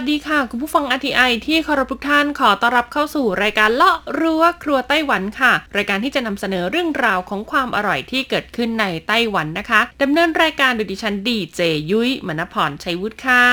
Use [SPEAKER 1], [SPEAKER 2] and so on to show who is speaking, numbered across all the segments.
[SPEAKER 1] วัสดีค่ะ คุณผู้ฟังอ RTI ที่เคารพทุกท่านขอต้อนรับเข้าสู่รายการเลาะรั้วครัวไต้หวันค่ะ รายการที่จะนำเสนอเรื่องราวของความอร่อยที่เกิดขึ้นในไต้หวันนะคะดำเนินรายการโดยดิฉันดีเจยุ้ยมณพรชัยวุฒิค่ะ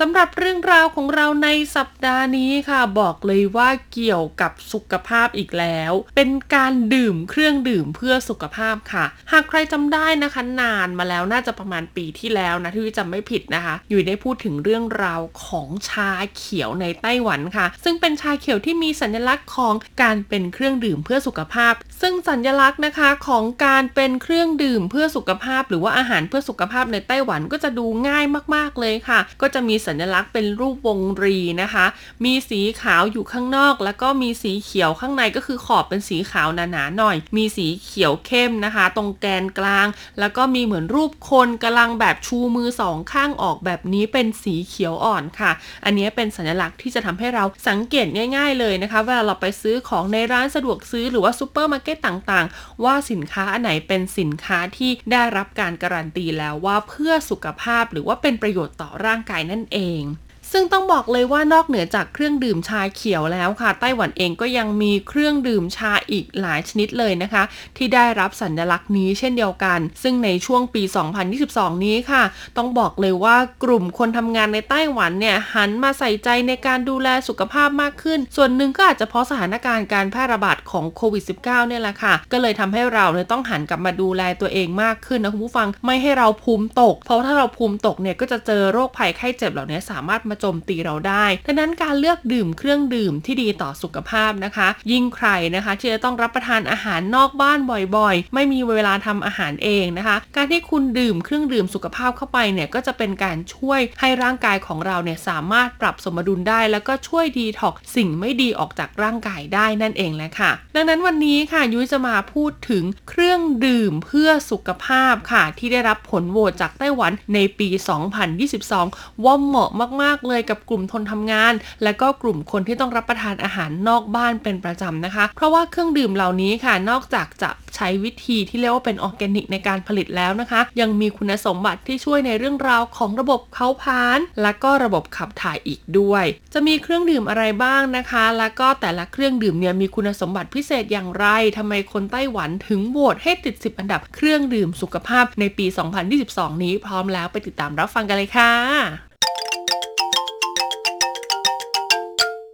[SPEAKER 1] สำหรับเรื่องราวของเราในสัปดาห์นี้ค่ะ บอกเลยว่าเกี่ยวกับสุขภาพอีกแล้ว เป็นการดื่มเครื่องดื่มเพื่อสุขภาพค่ะ หากใครจำได้นะคะนานมาแล้วน่าจะประมาณปีที่แล้วนะที่วิจำไม่ผิดนะคะ อยู่ได้พูดถึงเรื่องราวของชาเขียวในไต้หวันค่ะ ซึ่งเป็นชาเขียวที่มีสัญลักษณ์ของการเป็นเครื่องดื่มเพื่อสุขภาพ ซึ่งสัญลักษณ์นะคะของการเป็นเครื่องดื่มเพื่อสุขภาพ หรือว่าอาหารเพื่อสุขภาพในไต้หวันก็จะดูง่ายมาก ๆเลยค่ะ ก็จะมีสัญลักษณ์เป็นรูปวงรีนะคะ มีสีขาวอยู่ข้างนอก แล้วก็มีสีเขียวข้างในก็คือขอบเป็นสีขาวหนาๆหน่อย มีสีเขียวเข้มนะคะ ตรงแกนกลาง แล้วก็มีเหมือนรูปคนกำลังแบบชูมือสองข้างออกแบบนี้เป็นสีเขียวอ่อนค่ะ อันนี้เป็นสัญลักษณ์ที่จะทำให้เราสังเกตง่าย ๆ เลยนะคะเวลาเราไปซื้อของในร้านสะดวกซื้อหรือว่าซูเปอร์มาร์เก็ตต่างๆ ว่าสินค้าอันไหนเป็นสินค้าที่ได้รับการการันตีแล้วว่าเพื่อสุขภาพหรือว่าเป็นประโยชน์ต่อร่างกายนั่นเอง ซึ่งต้องบอกเลยว่านอกเหนือจากเครื่องดื่มชาเขียวแล้วค่ะ ไต้หวันเองก็ยังมีเครื่องดื่มชาอีกหลายชนิดเลยนะคะ ที่ได้รับสัญลักษณ์นี้เช่นเดียวกัน ซึ่งในช่วงปี 2022 นี้ค่ะ ต้องบอกเลยว่ากลุ่มคนทำงานในไต้หวันเนี่ยหันมาใส่ใจในการดูแลสุขภาพมากขึ้น ส่วนหนึ่งก็อาจจะเพราะสถานการณ์การแพร่ระบาดของโควิด -19 เนี่ยแหละค่ะ ก็เลยทำให้เราเนี่ยต้องหันกลับมาดูแลตัวเองมากขึ้นนะคุณผู้ฟังไม่ให้เราภูมิตก เพราะถ้าเราภูมิตกเนี่ยก็จะเจอโรคภัยไข้เจ็บเหล่านี้สามารถมาโจมตีเราได้ดังนั้นการเลือกดื่มเครื่องดื่มที่ดีต่อสุขภาพนะคะ ยิ่งใครนะคะที่จะต้องรับประทานอาหารนอกบ้านบ่อยๆ ไม่มีเวลาทำอาหารเองนะคะ การที่คุณดื่มเครื่องดื่มสุขภาพเข้าไปเนี่ยก็จะเป็นการช่วยให้ร่างกายของเราเนี่ยสามารถปรับสมดุลได้ แล้วก็ช่วยดีท็อกสิ่งไม่ดีออกจากร่างกายได้นั่นเองแหละค่ะ ดังนั้นวันนี้ค่ะยุ้ยจะมาพูดถึงเครื่องดื่มเพื่อสุขภาพค่ะ ที่ได้รับผลโหวตจากไต้หวันในปี 2022 ว่าเหมาะมากๆเลยกับกลุ่มทนทำงาน และก็กลุ่มคนที่ต้องรับประทานอาหารนอกบ้านเป็นประจำนะคะ เพราะว่าเครื่องดื่มเหล่านี้ค่ะ นอกจากจะใช้วิธีที่เรียกว่าเป็นออร์แกนิกในการผลิตแล้วนะคะ ยังมีคุณสมบัติที่ช่วยในเรื่องราวของระบบเค้าผลาญและก็ระบบขับถ่ายอีกด้วย จะมีเครื่องดื่มอะไรบ้างนะคะ แล้วก็แต่ละเครื่องดื่มเนี่ยมีคุณสมบัติพิเศษอย่างไรทำไมคนไต้หวันถึงโหวตให้ติด 10 อันดับเครื่องดื่มสุขภาพในปี 2022 นี้พร้อมแล้วไปติดตามรับฟังกันเลยค่ะ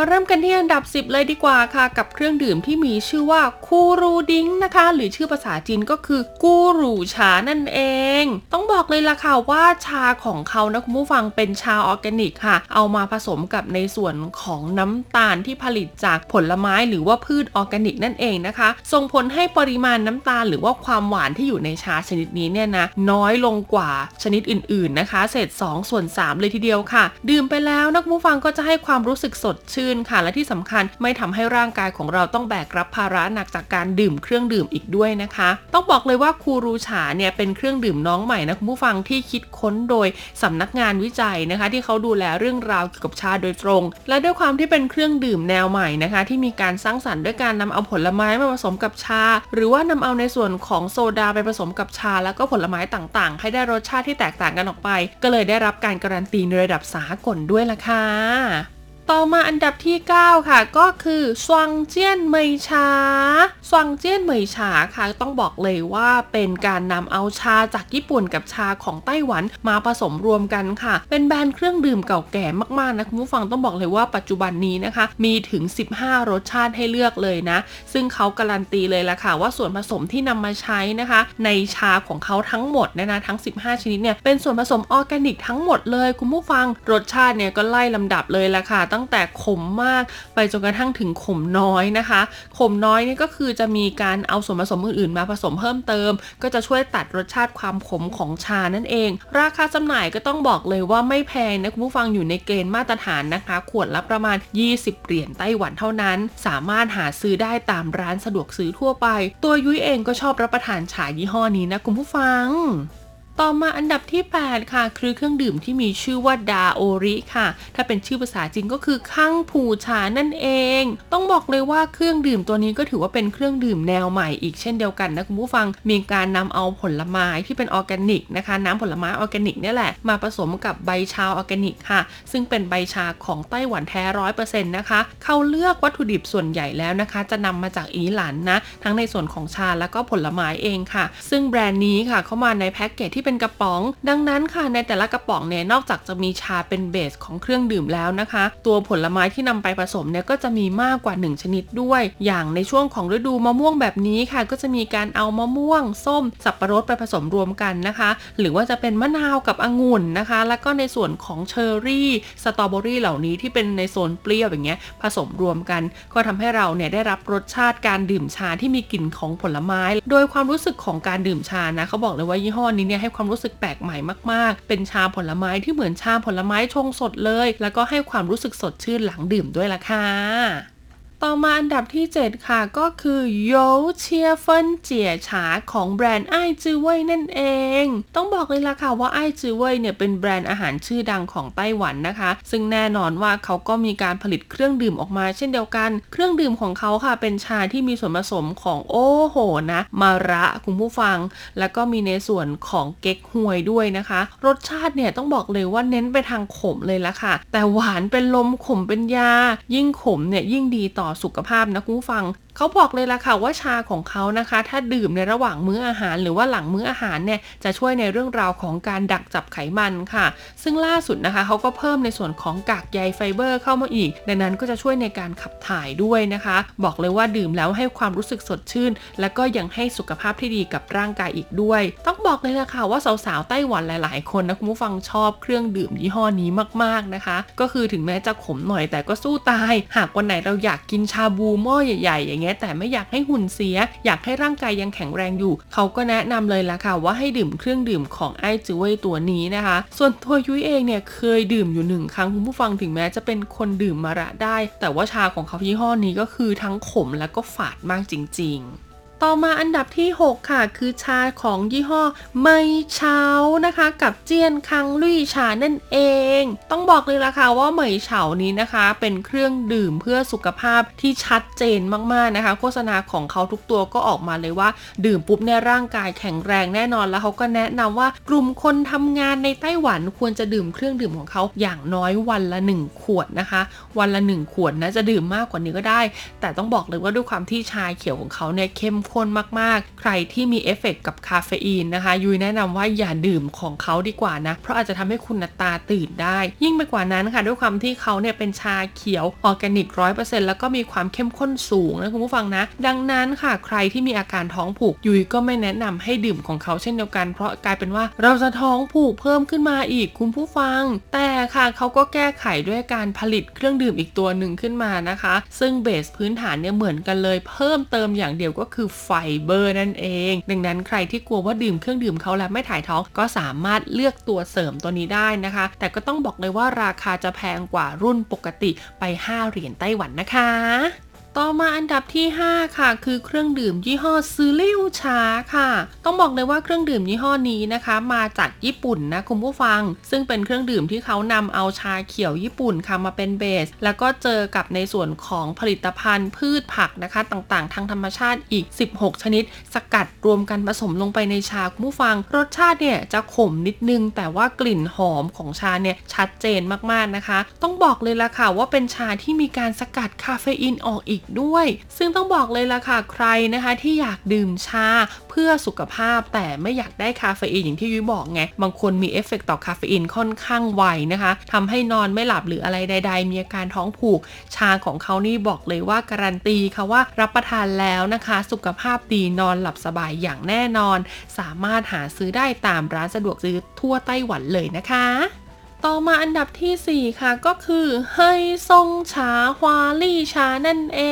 [SPEAKER 1] มาเริ่มกันที่อันดับ 10 เลยดีกว่าค่ะ กับเครื่องดื่มที่มีชื่อว่าคูรูดิงนะคะ หรือชื่อภาษาจีนก็คือกูรูชานั่นเอง ต้องบอกเลยล่ะค่ะว่าชาของเขานะคุณผู้ฟังเป็นชาออร์แกนิกค่ะ เอามาผสมกับในส่วนของน้ำตาลที่ผลิตจากผลไม้หรือว่าพืชออร์แกนิกนั่นเองนะคะ ส่งผลให้ปริมาณน้ำตาลหรือว่าความหวานที่อยู่ในชาชนิดนี้เนี่ยนะน้อยลงกว่าชนิดอื่น ๆนะคะ เศษ2ส่วน3เลยทีเดียวค่ะ ดื่มไปแล้วนะคุณผู้ฟังก็จะให้ความรู้สึกสดชื่นค่ะ และที่สำคัญไม่ทำให้ร่างกายของเราต้องแบกรับภาระหนักจากการดื่มเครื่องดื่มอีกด้วยนะคะ ต้องบอกเลยว่าคูรูชาเนี่ยเป็นเครื่องดื่มน้องใหม่นะคุณผู้ฟังที่คิดค้นโดยสำนักงานวิจัยนะคะ ที่เขาดูแลเรื่องราวเกี่ยวกับชาโดยตรง และด้วยความที่เป็นเครื่องดื่มแนวใหม่นะคะ ที่มีการสร้างสรรค์ด้วยการนำเอาผลไม้มาผสมกับชา หรือว่านำเอาในส่วนของโซดาไปผสมกับชา แล้วก็ผลไม้ต่างๆ ให้ได้รสชาติที่แตกต่างกันออกไป ก็เลยได้รับการการันตีในระดับสากลด้วยล่ะค่ะ ต่อมาอันดับที่ 9 ค่ะ ก็คือสวงเจี้ยนเหมยชาสวงเจี้ยนเหมยชาค่ะ ต้องบอกเลยว่าเป็นการนำเอาชาจากญี่ปุ่นกับชาของไต้หวันมาผสมรวมกันค่ะ เป็นแบรนด์เครื่องดื่มเก่าแก่มากๆนะคุณผู้ฟังต้องบอกเลยว่าปัจจุบันนี้นะคะ มีถึง 15 รสชาติให้เลือกเลยนะ ซึ่งเขาการันตีเลยละค่ะ ว่าส่วนผสมที่นำมาใช้นะคะ ในชาของเขาทั้งหมดนยนะทั้ง 15 ชนิดเนี่ยเป็นส่วนผสมออร์แกนิกทั้งหมดเลยคุณผู้ฟังรสชาติเนี่ยก็ไล่ลำดับเลยละค่ะตั้งแต่ขมมากไปจนกระทั่งถึงขมน้อยนะคะ ขมน้อยนี่ก็คือจะมีการเอาส่วนผสมอื่นๆมาผสมเพิ่มเติม ก็จะช่วยตัดรสชาติความขมของชานั่นเอง ราคาจำหน่ายก็ต้องบอกเลยว่าไม่แพงนะคุณผู้ฟังอยู่ในเกณฑ์มาตรฐานนะคะ ขวดละประมาณ 20 เหรียญไต้หวันเท่านั้น สามารถหาซื้อได้ตามร้านสะดวกซื้อทั่วไป ตัวยุ้ยเองก็ชอบรับประทานชายี่ห้อนี้นะคุณผู้ฟัง ต่อมาอันดับที่ 8 ค่ะ คือเครื่องดื่มที่มีชื่อว่าดาโอริค่ะ ถ้าเป็นชื่อภาษาจีนก็คือ康普茶นั่นเอง ต้องบอกเลยว่าเครื่องดื่มตัวนี้ก็ถือว่าเป็นเครื่องดื่มแนวใหม่อีกเช่นเดียวกันนะคุณผู้ฟัง มีการนำเอาผลไม้ที่เป็นออร์แกนิกนะคะ น้ำผลไม้ออร์แกนิกนี่แหละ มาผสมกับใบชาออร์แกนิกค่ะ ซึ่งเป็นใบชาของไต้หวันแท้ร้อยเปอร์เซ็นต์นะคะ เขาเลือกวัตถุดิบส่วนใหญ่แล้วนะคะ จะนำมาจากอีหลันนะ ทั้งในส่วนของชาแล้วก็ผลไม้เองค่ะ ซึ่งแบรนด์นี้ค่ะเข้ามาในแพ็กเกจที่เป็นกระป๋อง ดังนั้นค่ะในแต่ละกระป๋องเนี่ยนอกจากจะมีชาเป็นเบสของเครื่องดื่มแล้วนะคะ ตัวผลไม้ที่นำไปผสมเนี่ยก็จะมีมากกว่า 1 ชนิดด้วย อย่างในช่วงของฤดูมะม่วงแบบนี้ค่ะ ก็จะมีการเอามะม่วง ส้ม สับปะรดไปผสมรวมกันนะคะ หรือว่าจะเป็นมะนาวกับองุ่นนะคะ แล้วก็ในส่วนของเชอร์รี่สตรอเบอรี่เหล่านี้ที่เป็นในโซนเปรี้ยวอย่างเงี้ยผสมรวมกัน ก็ทำให้เราเนี่ยได้รับรสชาติการดื่มชาที่มีกลิ่นของผลไม้ โดยความรู้สึกของการดื่มชานะเขาบอกเลยว่ายี่ห้อนี้เนี่ยให้ความรู้สึกแปลกใหม่มากๆ เป็นชาผลไม้ที่เหมือนชาผลไม้ชงสดเลย แล้วก็ให้ความรู้สึกสดชื่นหลังดื่มด้วยล่ะค่ะ ต่อมาอันดับที่ 7 ค่ะก็คือ油切分解茶ของแบรนด์ไอจือเว่ยนั่นเอง ต้องบอกเลยล่ะค่ะว่าไอจือเว่ยเนี่ยเป็นแบรนด์อาหารชื่อดังของไต้หวันนะคะ ซึ่งแน่นอนว่าเขาก็มีการผลิตเครื่องดื่มออกมาเช่นเดียวกัน เครื่องดื่มของเขาค่ะเป็นชาที่มีส่วนผสมของโอ้โหนะมะระคุณผู้ฟัง แล้วก็มีในส่วนของเก๊กฮวยด้วยนะคะ รสชาติเนี่ยต้องบอกเลยว่าเน้นไปทางขมเลยล่ะค่ะ แต่หวานเป็นลมขมเป็นยา ยิ่งขมเนี่ยยิ่งดีต่อสุขภาพนะคุณผู้ฟัง เขาบอกเลยล่ะค่ะว่าชาของเขานะคะ ถ้าดื่มในระหว่างมื้ออาหาร หรือว่าหลังมื้ออาหารเนี่ยจะช่วยในเรื่องราวของการดักจับไขมันค่ะ ซึ่งล่าสุดนะคะเขาก็เพิ่มในส่วนของกากใยไฟเบอร์เข้ามาอีก ดังนั้นก็จะช่วยในการขับถ่ายด้วยนะคะ บอกเลยว่าดื่มแล้วให้ความรู้สึกสดชื่น และก็ยังให้สุขภาพที่ดีกับร่างกายอีกด้วย ต้องบอกเลยล่ะค่ะว่าสาวๆไต้หวันหลาย ๆ คนนะคุณผู้ฟังชอบเครื่องดื่มยี่ห้อนี้มากๆนะคะ ก็คือถึงแม้จะขมหน่อยแต่ก็สู้ตาย หากวันไหนเราอยากกินชาบูหม้อใหญ่ ๆ อย่างเงี้ยแต่ไม่อยากให้หุ่นเสีย อยากให้ร่างกายยังแข็งแรงอยู่ เขาก็แนะนำเลยล่ะค่ะว่าให้ดื่มเครื่องดื่มของไอจือเว่ยตัวนี้นะคะ ส่วนตัวยุ้ยเองเนี่ยเคยดื่มอยู่หนึ่งครั้งคุณผู้ฟังถึงแม้จะเป็นคนดื่มมาระได้ แต่ว่าชาของเขายี่ห้อนี้ก็คือทั้งขมและก็ฝาดมากจริง ๆ ต่อมาอันดับที่ 6 ค่ะ คือชาของยี่ห้อไมเชานะคะ กับเจียนคังลุยชานั่นเอง ต้องบอกเลยละค่ะว่าเหมยเฉานี้นะคะ เป็นเครื่องดื่มเพื่อสุขภาพที่ชัดเจนมากๆนะคะ โฆษณาของเขาทุกตัวก็ออกมาเลยว่า ดื่มปุ๊บในยร่างกายแข็งแรงแน่นอนแล้วเขาก็แนะนำว่ากลุ่มคนทำงานในไต้หวันควรจะดื่มเครื่องดื่มของเขาอย่างน้อยวันละ 1 ขวดนะคะ วันละ 1 ขวดนะจะดื่มมากกว่านี้ก็ได้ แต่ต้องบอกเลยว่าด้วยความที่ชาเขียวของเขาเนี่ยเข้มข้นมากๆ ใครที่มีเอฟเฟกต์กับคาเฟอีนนะคะยุ้ยแนะนำว่าอย่าดื่มของเขาดีกว่านะ เพราะอาจจะทำให้คุณตาตื่นได้ ยิ่งไปกว่านั้นค่ะ ด้วยความที่เขาเนี่ยเป็นชาเขียวออร์แกนิกร้อยเปอร์เซ็นต์แล้วก็มีความเข้มข้นสูงนะคุณผู้ฟังนะ ดังนั้นค่ะใครที่มีอาการท้องผูกยุ้ยก็ไม่แนะนำให้ดื่มของเขาเช่นเดียวกัน เพราะกลายเป็นว่าเราจะท้องผูกเพิ่มขึ้นมาอีกคุณผู้ฟัง แต่ค่ะเขาก็แก้ไขด้วยการผลิตเครื่องดื่มอีกตัวหนึ่งขึ้นมานะคะ ซึ่งเบสพื้นฐานเนี่ยเหมือนกันเลยเพิ่มเติมอย่างเดียวก็คือไฟเบอร์นั่นเอง ดังนั้นใครที่กลัวว่าดื่มเครื่องดื่มเขาแล้วไม่ถ่ายท้องก็สามารถเลือกตัวเสริมตัวนี้ได้นะคะ แต่ก็ต้องบอกเลยว่าราคาจะแพงกว่ารุ่นปกติไป 5 เหรียญไต้หวันนะคะ ต่อมาอันดับที่ 5 ค่ะ คือเครื่องดื่มยี่ห้อซือลิ่วชาค่ะ ต้องบอกเลยว่าเครื่องดื่มยี่ห้อนี้นะคะ มาจากญี่ปุ่นนะคุณผู้ฟัง ซึ่งเป็นเครื่องดื่มที่เขานำเอาชาเขียวญี่ปุ่นค่ะมาเป็นเบส แล้วก็เจอกับในส่วนของผลิตภัณฑ์พืชผักนะคะ ต่างๆ ทางธรรมชาติอีก 16 ชนิด สกัดรวมกันผสมลงไปในชาคุณผู้ฟัง รสชาติเนี่ยจะขมนิดนึง แต่ว่ากลิ่นหอมของชาเนี่ยชัดเจนมากๆนะคะ ต้องบอกเลยละค่ะว่าเป็นชาที่มีการสกัดคาเฟอีนออกอีกด้วย ซึ่งต้องบอกเลยล่ะค่ะใครนะคะที่อยากดื่มชาเพื่อสุขภาพแต่ไม่อยากได้คาเฟอีนอย่างที่ยุ้ยบอกไง บางคนมีเอฟเฟกต์ต่อคาเฟอีนค่อนข้างไวนะคะทำให้นอนไม่หลับหรืออะไรใด ๆ มีอาการท้องผูก ชาของเขานี่บอกเลยว่าการันตีค่ะว่ารับประทานแล้วนะคะ สุขภาพดีนอนหลับสบายอย่างแน่นอน สามารถหาซื้อได้ตามร้านสะดวกซื้อทั่วไต้หวันเลยนะคะ ต่อมาอันดับทีสี่4 ค่ะก็คือเฮยซงชาฮวาลี่ชานั่นเอ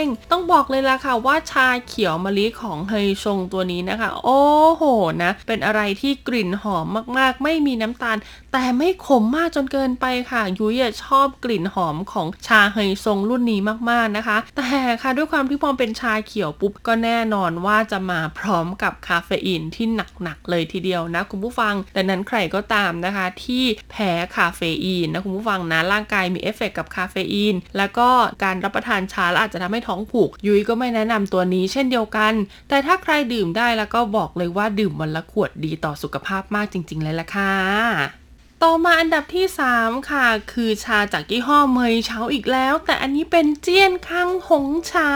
[SPEAKER 1] ง ต้องบอกเลยล่ะค่ะว่าชาเขียวมะลิของเฮยซงตัวนี้นะคะ โอ้โหนะ เป็นอะไรที่กลิ่นหอมมากๆ ไม่มีน้ำตาล แต่ไม่ขมมากจนเกินไปค่ะ ยุ้ยชอบกลิ่นหอมของชาเฮยซงรุ่นนี้มากๆนะคะ แต่ค่ะด้วยความที่พอเป็นชาเขียวปุ๊บก็แน่นอนว่าจะมาพร้อมกับคาเฟอีนที่หนักๆเลยทีเดียวนะคุณผู้ฟังดังนั้นใครก็ตามนะคะที่แพ้คาเฟอีนนะคุณผู้ฟังนะร่างกายมีเอฟเฟกกับคาเฟอีน แล้วก็การรับประทานชาแล้วอาจจะทำให้ท้องผูก ยุ้ยก็ไม่แนะนำตัวนี้เช่นเดียวกัน แต่ถ้าใครดื่มได้แล้วก็บอกเลยว่าดื่มวันละขวดดีต่อสุขภาพมากจริง ๆ เลยล่ะค่ะ ต่อมาอันดับที่ 3 ค่ะ คือชาจากยี่ห้อเมยเฉาอีกแล้ว แต่อันนี้เป็น健康紅茶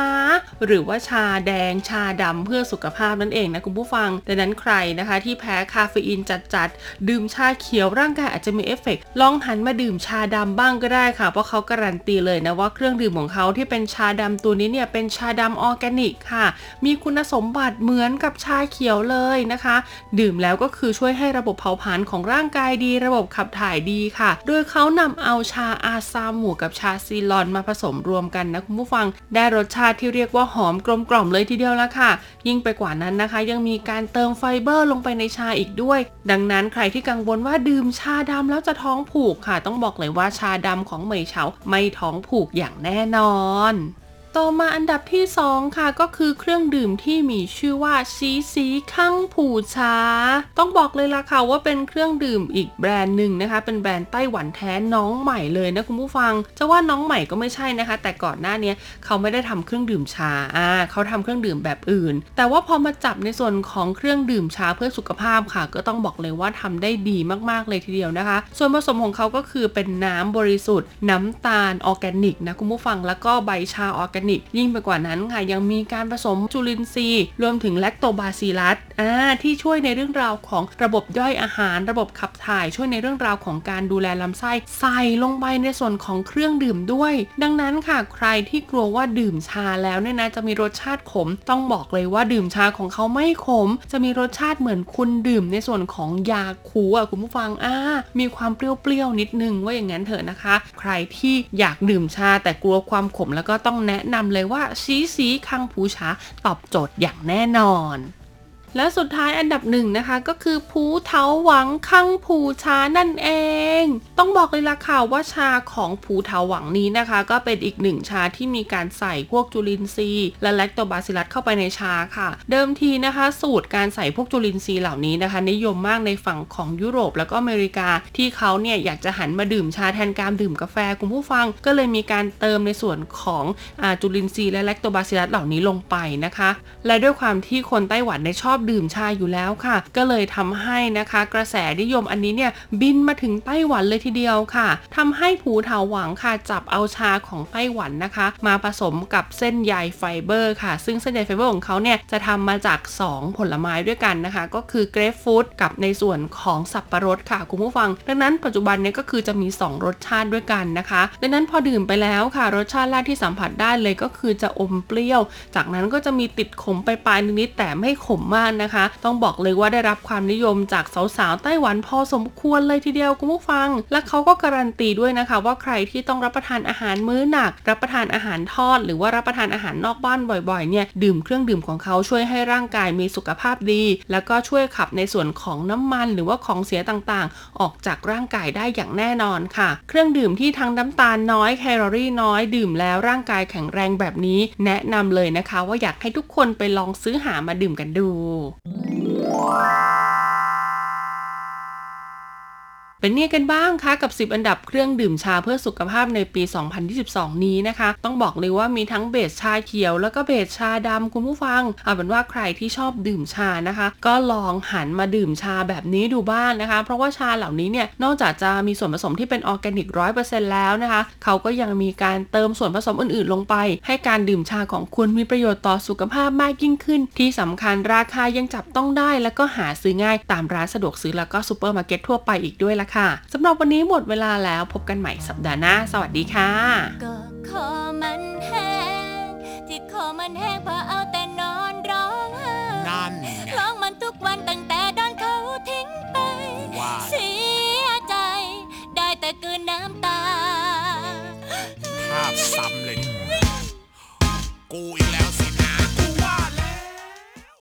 [SPEAKER 1] หรือว่าชาแดงชาดำเพื่อสุขภาพนั่นเองนะคุณผู้ฟังดังนั้นใครนะคะ ที่แพ้คาเฟอีนจัดๆ ดื่มชาเขียวร่างกายอาจจะมีเอฟเฟกลองหันมาดื่มชาดำบ้างก็ได้ค่ะ เพราะเขาการันตีเลยนะว่าเครื่องดื่มของเขาที่เป็นชาดำตัวนี้เนี่ยเป็นชาดำออร์แกนิกค่ะ มีคุณสมบัติเหมือนกับชาเขียวเลยนะคะ ดื่มแล้วก็คือช่วยให้ระบบเผาผลาญของร่างกายดีระบบขับถ่ายดีค่ะ โดยเขานำเอาชาอาซาหมูกับชาซีลอนมาผสมรวมกันนะคุณผู้ฟัง ได้รสชาติที่เรียกว่าหอมกลมกล่อมเลยทีเดียวละค่ะ ยิ่งไปกว่านั้นนะคะ ยังมีการเติมไฟเบอร์ลงไปในชาอีกด้วย ดังนั้นใครที่กังวลว่าดื่มชาดำแล้วจะท้องผูกค่ะ ต้องบอกเลยว่าชาดำของเหมยเฉาไม่ท้องผูกอย่างแน่นอน ต่อมาอันดับที่ 2 ค่ะก็คือเครื่องดื่มที่มีชื่อว่าชีสี康普茶 ต้องบอกเลยล่ะค่ะว่าเป็นเครื่องดื่มอีกแบรนด์หนึ่งนะคะ เป็นแบรนด์ไต้หวันแท้น้องใหม่เลยนะคุณผู้ฟัง จะว่าน้องใหม่ก็ไม่ใช่นะคะ แต่ก่อนหน้านี้เขาไม่ได้ทำเครื่องดื่มชาอ่าเขาทำเครื่องดื่มแบบอื่น แต่ว่าพอมาจับในส่วนของเครื่องดื่มชาเพื่อสุขภาพค่ะ ก็ต้องบอกเลยว่าทำได้ดีมากๆเลยทีเดียวนะคะ ส่วนผสมของเขาก็คือเป็นน้ำบริสุทธิ์ น้ำตาลออร์แกนิกนะคุณผู้ฟังแล้วก็ใบชาออร์แกนิกยิ่งไปกว่านั้นค่ะยังมีการผสมจุลินทรีย์ รวมถึงแลคโตบาซิลัสอ่าที่ช่วยในเรื่องราวของระบบย่อยอาหาร ระบบขับถ่าย ช่วยในเรื่องราวของการดูแลลำไส้ใส่ลงไปในส่วนของเครื่องดื่มด้วย ดังนั้นค่ะใครที่กลัวว่าดื่มชาแล้วเนี่ยนะจะมีรสชาติขม ต้องบอกเลยว่าดื่มชาของเขาไม่ขม จะมีรสชาติเหมือนคุณดื่มในส่วนของยาคูอะคุณผู้ฟังอ่ามีความเปรี้ยวๆนิดนึงว่าอย่างนั้นเถอะนะคะ ใครที่อยากดื่มชาแต่กลัวความขมแล้วก็ต้องแนะนำเลยว่าสีสีคังผูชาตอบโจทย์อย่างแน่นอน และสุดท้ายอันดับหนึ่งนะคะก็คือผูเทาหวังคังผูชานั่นเอง ต้องบอกเลยล่ะค่ะว่าชาของผูเทาหวังนี้นะคะ ก็เป็นอีกหนึ่งชาที่มีการใส่พวกจุลินทรีย์และแลคโตบาซิลัสเข้าไปในชาค่ะ เดิมทีนะคะ สูตรการใส่พวกจุลินทรีย์เหล่านี้นะคะ นิยมมากในฝั่งของยุโรปแล้วก็อเมริกาที่เขาเนี่ยอยากจะหันมาดื่มชาแทนการดื่มกาแฟคุณผู้ฟัง ก็เลยมีการเติมในส่วนของอจุลินทรีย์และแลคโตบาซิลัสเหล่านี้ลงไปนะคะ และด้วยความที่คนไต้หวันเนี่ยชอบดื่มชาอยู่แล้วค่ะ ก็เลยทำให้นะคะกระแสนิยมอันนี้เนี่ยบินมาถึงไต้หวันเลยทีเดียวค่ะทำให้ผูเถาหวังค่ะจับเอาชาของไต้หวันนะคะ มาผสมกับเส้นใยไฟเบอร์ค่ะ ซึ่งเส้นใยไฟเบอร์ของเขาเนี่ยจะทำมาจาก 2 ผลไม้ด้วยกันนะคะ ก็คือเกรฟฟูดกับในส่วนของสับปะรดค่ะคุณผู้ฟัง ดังนั้นปัจจุบันเนี่ยก็คือจะมี 2 รสชาติด้วยกันนะคะ ดังนั้นพอดื่มไปแล้วค่ะ รสชาติแรกที่สัมผัสได้เลยก็คือจะอมเปรี้ยว จากนั้นก็จะมีติดขมไปปลายนิดๆแต่ไม่ขมมากนะคะ ต้องบอกเลยว่าได้รับความนิยมจากสาวๆไต้หวันพอสมควรเลยทีเดียวคุณผู้ฟัง และเขาก็การันตีด้วยนะคะ ว่าใครที่ต้องรับประทานอาหารมื้อหนัก รับประทานอาหารทอด หรือว่ารับประทานอาหารนอกบ้านบ่อยๆเนี่ยดื่มเครื่องดื่มของเขาช่วยให้ร่างกายมีสุขภาพดี แล้วก็ช่วยขับในส่วนของน้ำมัน หรือว่าของเสียต่างๆ ออกจากร่างกายได้อย่างแน่นอนค่ะ เครื่องดื่มที่ทั้งน้ำตาลน้อยแคลอรี่น้อยดื่มแล้วร่างกายแข็งแรงแบบนี้ แนะนำเลยนะคะ ว่าอยากให้ทุกคนไปลองซื้อหามาดื่มกันดู Tchau! เป็นเนี่ยกันบ้างคะกับ 10 อันดับเครื่องดื่มชาเพื่อสุขภาพในปี 2022 นี้นะคะ ต้องบอกเลยว่ามีทั้งเบสชาเขียว แล้วก็เบสชาดำคุณผู้ฟังเอาเป็นว่าใครที่ชอบดื่มชานะคะ ก็ลองหันมาดื่มชาแบบนี้ดูบ้างนนะคะ เพราะว่าชาเหล่านี้เนี่ยนอกจากจะมีส่วนผสมที่เป็นออร์แกนิกร้อยเปอร์เซ็นต์แล้วนะคะ เขาก็ยังมีการเติมส่วนผสมอื่นๆ ลงไป ให้การดื่มชาของคุณมีประโยชน์ต่อสุขภาพมากยิ่งขึ้น ที่สำคัญราคายังจับต้องได้ แล้วก็หาซื้อง่ายตามร้านสะดวกซื้อแล้วก็ซูเปอร์มาร์เก็ตทั่วไปอีกด้วยละค่ะสำหรับวันนี้หมดเวลาแล้วพบกันใหม่สัปดาห์หน้า สวัสดีค่ะ
[SPEAKER 2] ก็คอมันแห้งที่คอมันแห้งเพราะเอาแต่นอนร้องนั่นร้องมันทุกวันตั้งแต่โดนเขาทิ้งไปเสียใจ ได้แต่กืนน้ำตา
[SPEAKER 3] ภาพซ้ำเลยกูอีกแล้ว